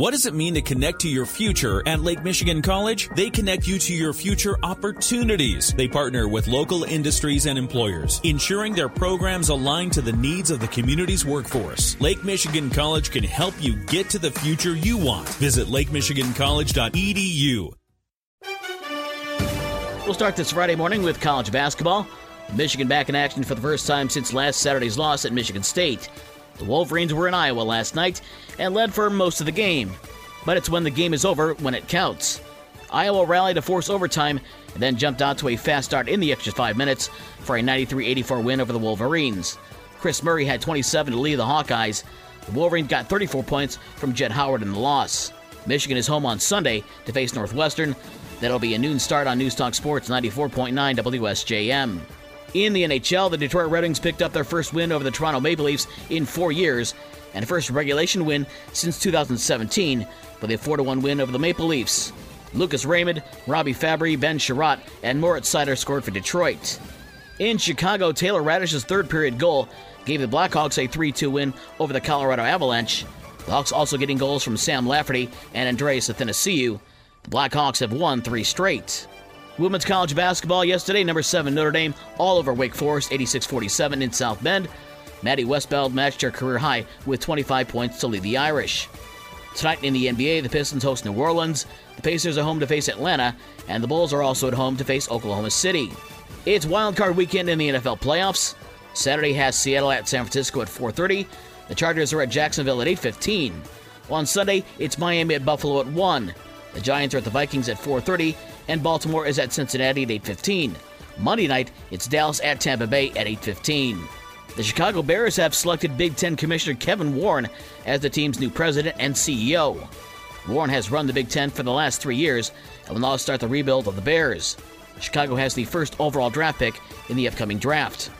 What does it mean to connect to your future at Lake Michigan College? They connect you to your future opportunities. They partner with local industries and employers, ensuring their programs align to the needs of the community's workforce. Lake Michigan College can help you get to the future you want. Visit lakemichigancollege.edu. We'll start this Friday morning with college basketball. Michigan back in action for the first time since last Saturday's loss at Michigan State. The Wolverines were in Iowa last night and led for most of the game. But it's when the game is over when it counts. Iowa rallied to force overtime and then jumped out to a fast start in the extra five minutes for a 93 84 win over the Wolverines. Kris Murray had 27 to lead the Hawkeyes. The Wolverines got 34 points from Jett Howard in the loss. Michigan is home on Sunday to face Northwestern. That'll be a noon start on Newstalk Sports 94.9 WSJM. In the NHL, the Detroit Red Wings picked up their first win over the Toronto Maple Leafs in four years and first regulation win since 2017 with a 4 1 win over the Maple Leafs. Lucas Raymond, Robby Fabbri, Ben Chiarot, and Moritz Seider scored for Detroit. In Chicago, Taylor Raddysh's third period goal gave the Blackhawks a 3 2 win over the Colorado Avalanche. The Hawks also getting goals from Sam Lafferty and Andreas Athanasiou. The Blackhawks have won three straight. Women's college basketball yesterday, number 7 Notre Dame all over Wake Forest, 86 47 in South Bend. Maddy Westbeld matched her career high with 25 points to lead the Irish. Tonight in the NBA, the Pistons host New Orleans, the Pacers are home to face Atlanta, and the Bulls are also at home to face Oklahoma City. It's wildcard weekend in the NFL playoffs. Saturday has Seattle at San Francisco at 4:30. The Chargers are at Jacksonville at 8:15. On Sunday, it's Miami at Buffalo at 1. The Giants are at the Vikings at 4:30, and Baltimore is at Cincinnati at 8:15. Monday night, it's Dallas at Tampa Bay at 8:15. The Chicago Bears have selected Big Ten Commissioner Kevin Warren as the team's new president and CEO. Warren has run the Big Ten for the last three years and will now start the rebuild of the Bears. Chicago has the first overall draft pick in the upcoming draft.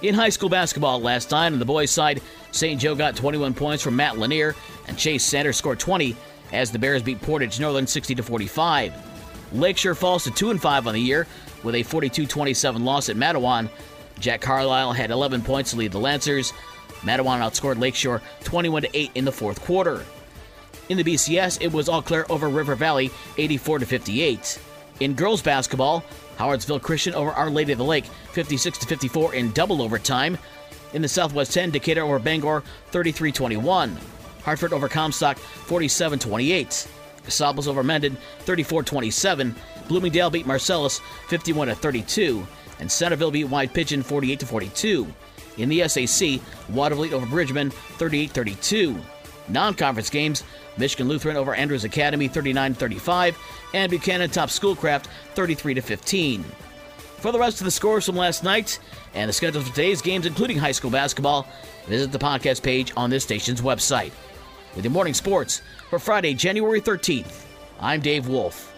In high school basketball last night on the boys' side, St. Joe got 21 points from Matt Lanier, and Chase Sanders scored 20 as the Bears beat Portage Northern 60 45. Lakeshore falls to 2 and 5 on the year with a 42-27 loss at Mattawan. Jack Carlisle had 11 points to lead the Lancers. Mattawan outscored Lakeshore 21 8 in the fourth quarter. In the BCS, it was Eau Claire over River Valley 84 58. In girls basketball, Howardsville Christian over Our Lady of the Lake 56 54 in double overtime. In the Southwest 10, Decatur over Bangor 33 21. Hartford over Comstock 47 28. Cassopolis over Mendon 34 27. Bloomingdale beat Marcellus 51 32. And Centreville beat White Pigeon 48 42. In the SAC, Watervliet over Bridgman 38 32. Non conference games, Michigan Lutheran over Andrews Academy 39 35, and Buchanan tops Schoolcraft 33 15. For the rest of the scores from last night and the schedules for today's games, including high school basketball, visit the podcast page on this station's website. With your morning sports for Friday, January 13th, I'm Dave Wolf.